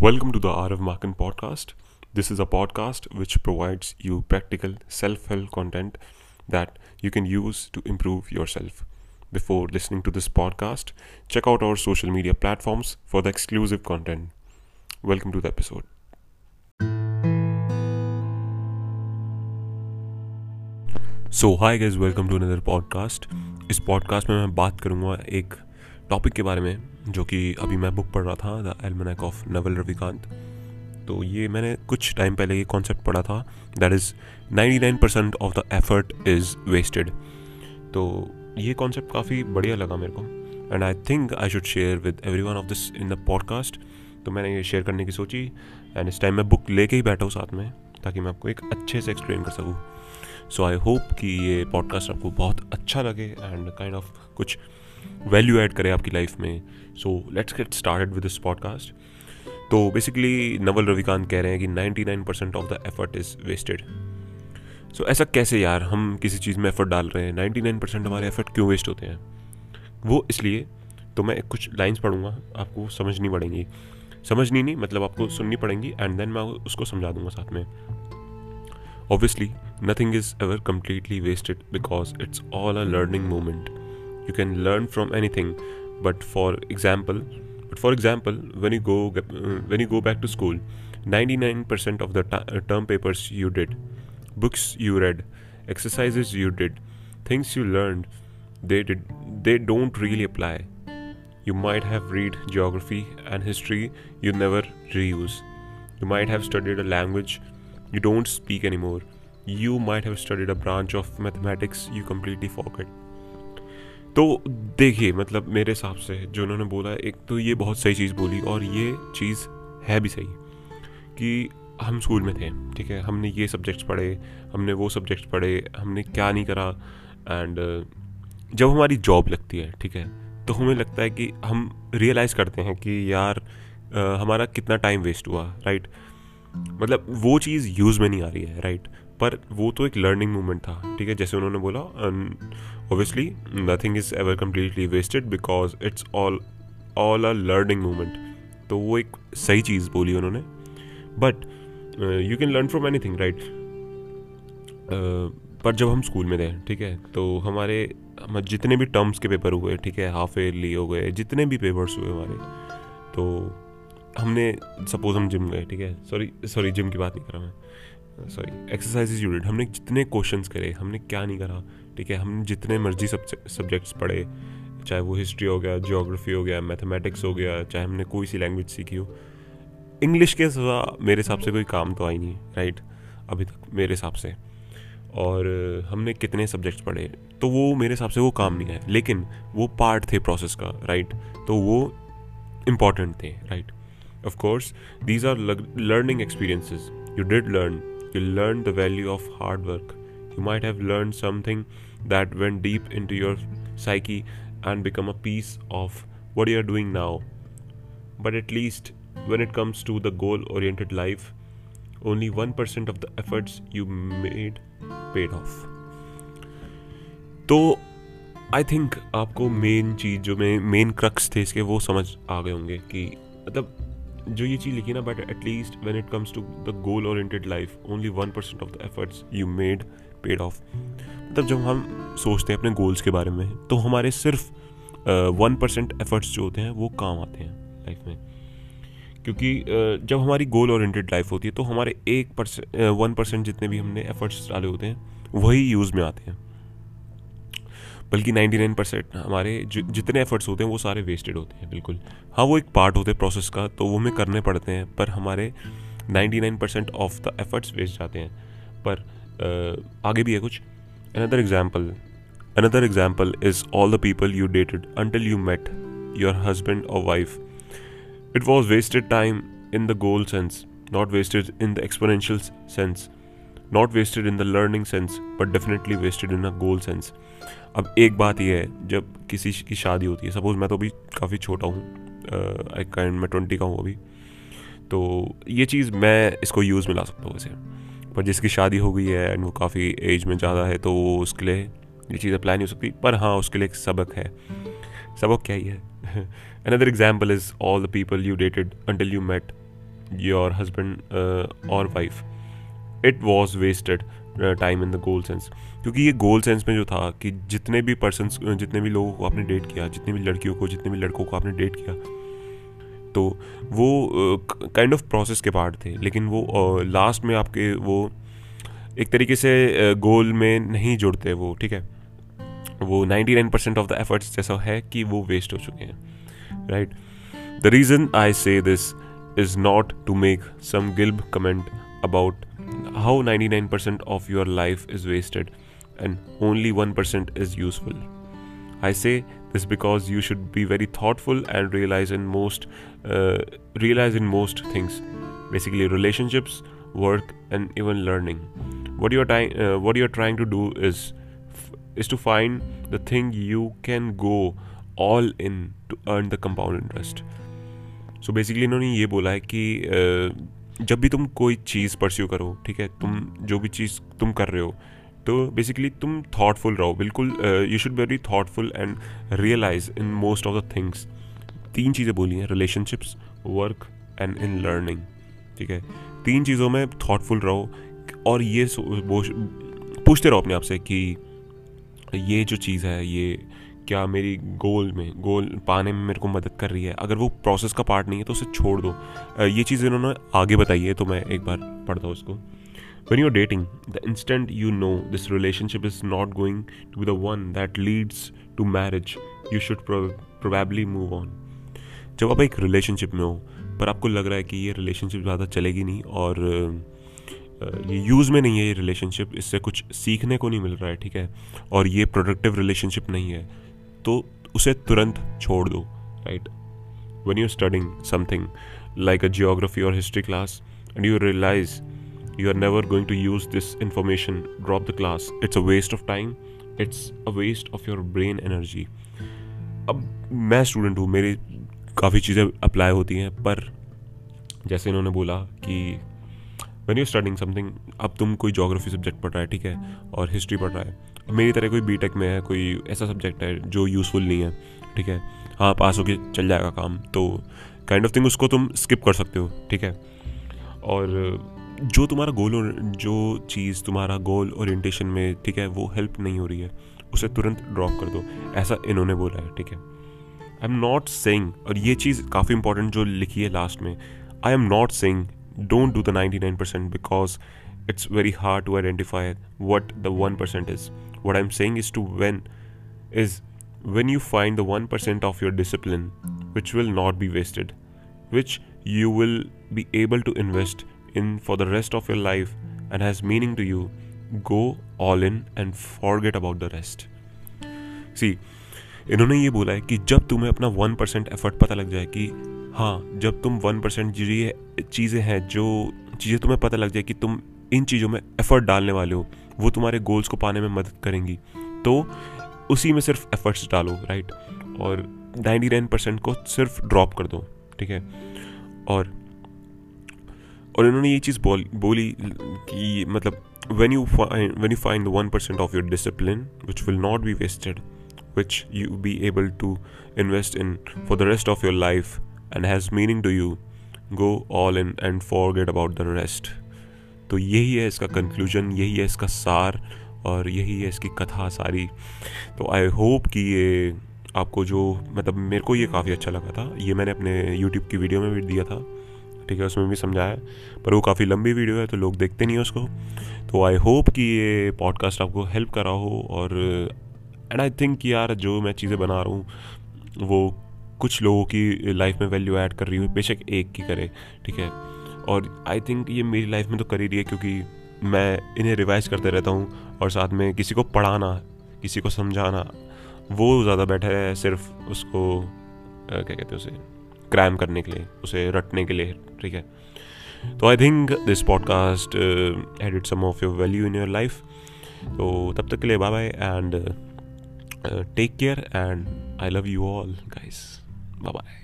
Welcome to the Art of Marketing podcast. This is a podcast which provides you practical self help content that you can use to improve yourself. Before listening to this podcast, check out our social media platforms for the exclusive content. Welcome to the episode. So hi guys welcome to another podcast इस podcast में मैं बात करूँगा एक topic के बारे में, जो कि अभी मैं बुक पढ़ रहा था the almanack of Naval Ravikant तो ये मैंने कुछ टाइम पहले ये कॉन्सेप्ट पढ़ा था। That is 99% percent of the effort is wasted तो ये कॉन्सेप्ट काफ़ी बढ़िया लगा मेरे को। And I think I should share with every one of this in the podcast तो मैंने ये शेयर करने की सोची। एंड इस टाइम मैं बुक लेके ही बैठा हूँ साथ में, ताकि मैं आपको एक अच्छे से एक्सप्लेन कर सकूँ। सो आई होप कि ये पॉडकास्ट आपको बहुत अच्छा लगे एंड काइंड ऑफ़ कुछ वैल्यू ऐड करे आपकी लाइफ में so let's get started with this podcast तो बेसिकली नवल रविकांत कह रहे हैं कि 99 percent of the effort is wasted so ऐसा कैसे यार? हम किसी चीज़ में एफर्ट डाल रहे हैं। 99 परसेंट हमारे एफर्ट क्यों वेस्ट होते हैं? वो इसलिए तो मैं कुछ लाइंस पढ़ूँगा, आपको समझनी पड़ेंगी। समझनी नहीं मतलब आपको सुननी पड़ेंगी एंड देन मैं उसको समझा दूँगा साथ में। Obviously nothing is ever completely wasted because it's all a learning moment you can learn from anything. But for example but for example when you go when you go back to school 99% of the term papers you did books you read exercises you did things you learned they did they don't really apply. You might have read geography and history you never reuse. You might have studied a language you don't speak anymore. You might have studied a branch of mathematics you completely forget तो देखिए मतलब मेरे हिसाब से जो उन्होंने बोला एक तो ये बहुत सही चीज़ बोली और ये चीज़ है भी सही कि हम स्कूल में थे, ठीक है? हमने ये सब्जेक्ट्स पढ़े, हमने वो सब्जेक्ट्स पढ़े, हमने क्या नहीं करा एंड जब हमारी जॉब लगती है, ठीक है? तो हमें लगता है कि हम रियलाइज़ करते हैं कि यार हमारा कितना टाइम वेस्ट हुआ राइट मतलब वो चीज़ यूज़ में नहीं आ रही है राइट पर वो तो एक लर्निंग मोमेंट था, ठीक है? जैसे उन्होंने बोला obviously nothing is ever completely wasted because it's all all a learning moment तो वो एक सही चीज़ बोली उन्होंने। But you can learn from anything right पर जब हम स्कूल में थे, ठीक है? तो हमारे हम जितने भी टर्म्स के पेपर हुए, ठीक है? हाफ़ ईयरली हो गए, जितने भी पेपर्स हुए हमारे तो हमने सपोज़ हम जिम गए, ठीक है? सॉरी सॉरी जिम की बात नहीं कर रहा मैं। सॉरी एक्सरसाइजेज यूनिट हमने जितने क्वेश्चंस करे, हमने क्या नहीं करा, ठीक है? हमने जितने मर्ज़ी सब्जेक्ट्स पढ़े, चाहे वो हिस्ट्री हो गया जियोग्राफी हो गया मैथमेटिक्स हो गया, चाहे हमने कोई सी लैंग्वेज सीखी हो। इंग्लिश के सिवा मेरे हिसाब से कोई काम तो आई नहीं राइट अभी तक मेरे हिसाब से। और हमने कितने सब्जेक्ट्स पढ़े तो वो मेरे हिसाब से वो काम नहीं है लेकिन वो पार्ट थे प्रोसेस का राइट तो वो इंपॉर्टेंट थे right of course these are learning experiences you did learn you learned the value of hard work. You might have learned something that went deep into your psyche and become a piece of what you are doing now. But at least when it comes to the goal oriented life, only 1% of the efforts you made paid off. तो I think आपको main चीज़ जो मैं main crux थे इसके वो समझ आ गए होंगे कि मतलब जो ये चीज़ लिखी ना but at least when it comes to the goal oriented life only one percent of the efforts you made paid off मतलब जब हम सोचते हैं अपने गोल्स के बारे में तो हमारे सिर्फ़ वन परसेंट एफर्ट्स जो होते हैं वो काम आते हैं लाइफ में। क्योंकि uh, जब हमारी गोल ओरिएंटेड लाइफ होती है तो हमारे एक परसेंट वन परसेंट जितने भी हमने एफर्ट्स डाले होते हैं वही यूज़ में आते हैं। बल्कि 99 परसेंट हमारे जि, जितने एफर्ट्स होते हैं वो सारे वेस्टेड होते हैं बिल्कुल। हाँ वो एक पार्ट होते हैं प्रोसेस का तो वो हमें करने पड़ते हैं पर हमारे 99 percent of the efforts waste जाते हैं। पर uh, आगे भी है कुछ? Another example another example is all the people you dated until you met your husband और wife it was wasted time in the goal sense not wasted in the exponential sense not wasted in the learning sense but definitely wasted in a goal sense अब एक बात यह है, जब किसी की शादी होती है सपोज़ मैं तो अभी काफ़ी छोटा हूँ आई मैं ट्वेंटी का हूँ अभी तो ये चीज़ मैं इसको यूज़ में ला सकता हूँ वैसे। पर जिसकी शादी हो गई है एंड वो काफ़ी एज में ज़्यादा है तो वो उसके लिए ये चीज़ अप्लाई नहीं हो सकती। पर हाँ उसके लिए एक सबक है। सबक क्या ही है? Another example is all the people you dated until you met your husband और wife it was wasted time in the goal sense क्योंकि ये गोल सेंस में जो था कि जितने भी पर्सन जितने भी लोगों को आपने डेट किया जितनी भी लड़कियों को जितने भी लड़कों को आपने डेट किया तो वो काइंड ऑफ़ प्रोसेस के पार्ट थे। लेकिन वो लास्ट uh, में आपके वो एक तरीके से गोल uh, में नहीं जुड़ते वो ठीक है? वो 99 परसेंट ऑफ़ द एफर्ट्स जैसा है कि वो वेस्ट हो चुके हैं right the reason I say this is not to make some glib comment about how 99% of your life is wasted and only 1% is useful. I say this because you should be very thoughtful and realize in most uh, realize in most things, basically relationships, work, and even learning. What you're trying uh, what you're trying to do is is to find the thing you can go all in to earn the compound interest. So basically इन्होंने ये बोला है कि uh, जब भी तुम कोई चीज़ pursue करो, ठीक है? तुम जो भी चीज़ तुम कर रहे हो तो बेसिकली तुम थाटफुल रहो। बिल्कुल you should very thoughtful and realize in most of the things तीन चीज़ें बोली हैं relationships work and in learning ठीक है? तीन चीज़ों में थाटफुल रहो और ये पूछते रहो अपने आप से कि ये जो चीज़ है, ये क्या मेरी गोल में, गोल पाने में मेरे को मदद कर रही है? अगर वो प्रोसेस का पार्ट नहीं है तो उसे छोड़ दो। ये चीज़ इन्होंने आगे बताई है तो मैं एक बार पढ़ता हूँ उसको you're dating, the instant you know this relationship is not going to be the one that leads to marriage, you should pro- probably move on. जब आप एक रिलेशनशिप में हो, पर आपको लग रहा है कि ये रिलेशनशिप ज़्यादा चलेगी नहीं और ये यूज़ में नहीं है ये रिलेशनशिप इससे कुछ सीखने को नहीं मिल रहा है, ठीक है? और ये प्रोडक्टिव रिलेशनशिप नहीं है तो उसे तुरंत छोड़ दो right when you studying something like a geography और history class and you realize you are never going to use this information drop the class it's a waste of time it's a waste of your brain energy अब मैं student हूँ, मेरी काफ़ी चीज़ें apply होती हैं, पर जैसे इन्होंने बोला कि वैन यू स्टडिंग समथिंग अब तुम कोई जोग्राफी सब्जेक्ट पढ़ रहा है, ठीक है? और हिस्ट्री पढ़ रहा है। मेरी तरह कोई बीटेक में है, कोई ऐसा सब्जेक्ट है जो यूज़फुल नहीं है, ठीक है? हाँ पास होके चल जाएगा काम तो काइंड ऑफ़ थिंग उसको तुम स्किप कर सकते हो, ठीक है? और जो तुम्हारा गोल जो चीज़ तुम्हारा गोल ओरिएंटेशन में, ठीक है, वो हेल्प नहीं हो रही है, उसे तुरंत ड्रॉप कर दो। ऐसा इन्होंने बोला है, ठीक है? आई एम नॉट सेइंग और ये चीज़ काफ़ी इंपॉर्टेंट जो लिखी है लास्ट में I am not saying the ninety nine percent because it's very hard to identify what the 1% is. What I'm saying is to when is when you find the 1% of your discipline which will not be wasted, which you will be able to invest in for the rest of your life and has meaning to you, go all in and forget about the rest. See, इन्होंने ये बोला है कि जब तुम्हें अपना one percent effort पता लग जाए कि हाँ जब तुम वन परसेंट चीज़ें हैं जो, चीज़ें तुम्हें पता लग जाए कि तुम इन चीज़ों में एफर्ट डालने वाले हो, वो तुम्हारे गोल्स को पाने में मदद करेंगी। तो उसी में सिर्फ़ एफर्ट्स डालो राइट और 99 परसेंट को सिर्फ़ ड्रॉप कर दो, ठीक है? और और इन्होंने ये चीज़ बोल, बोली कि मतलब when you find when you find the 1% of your discipline, which will not be wasted, which you be able to invest in for the rest of your and has meaning to you, go all in and forget about the rest तो यही है इसका conclusion यही है इसका सार, और यही है इसकी कथा सारी। तो आई होप कि ये आपको जो मतलब मेरे को ये काफ़ी अच्छा लगा था। ये मैंने अपने यूट्यूब की वीडियो में भी दिया था, ठीक है, उसमें भी समझाया। पर वो काफ़ी लंबी वीडियो है तो लोग देखते नहीं उसको। तो आई होप कि ये पॉडकास्ट आपको हेल्प करा हो, और एंड आई थिंक यार जो मैं चीज़ें बना रहा हूँ, वो कुछ लोगों की लाइफ में वैल्यू ऐड कर रही हूँ, बेशक एक की करे, ठीक है? और आई थिंक ये मेरी लाइफ में तो कर ही रही है क्योंकि मैं इन्हें रिवाइज करते रहता हूँ और साथ में किसी को पढ़ाना, किसी को समझाना, वो ज़्यादा बेटर है सिर्फ़ उसको क्या कहते हैं उसे क्रैम करने के लिए, उसे रटने के लिए, ठीक है? तो I think this podcast edit some of your value in your life तो तब तक के लिए bye bye and take care and I love you all guys bye bye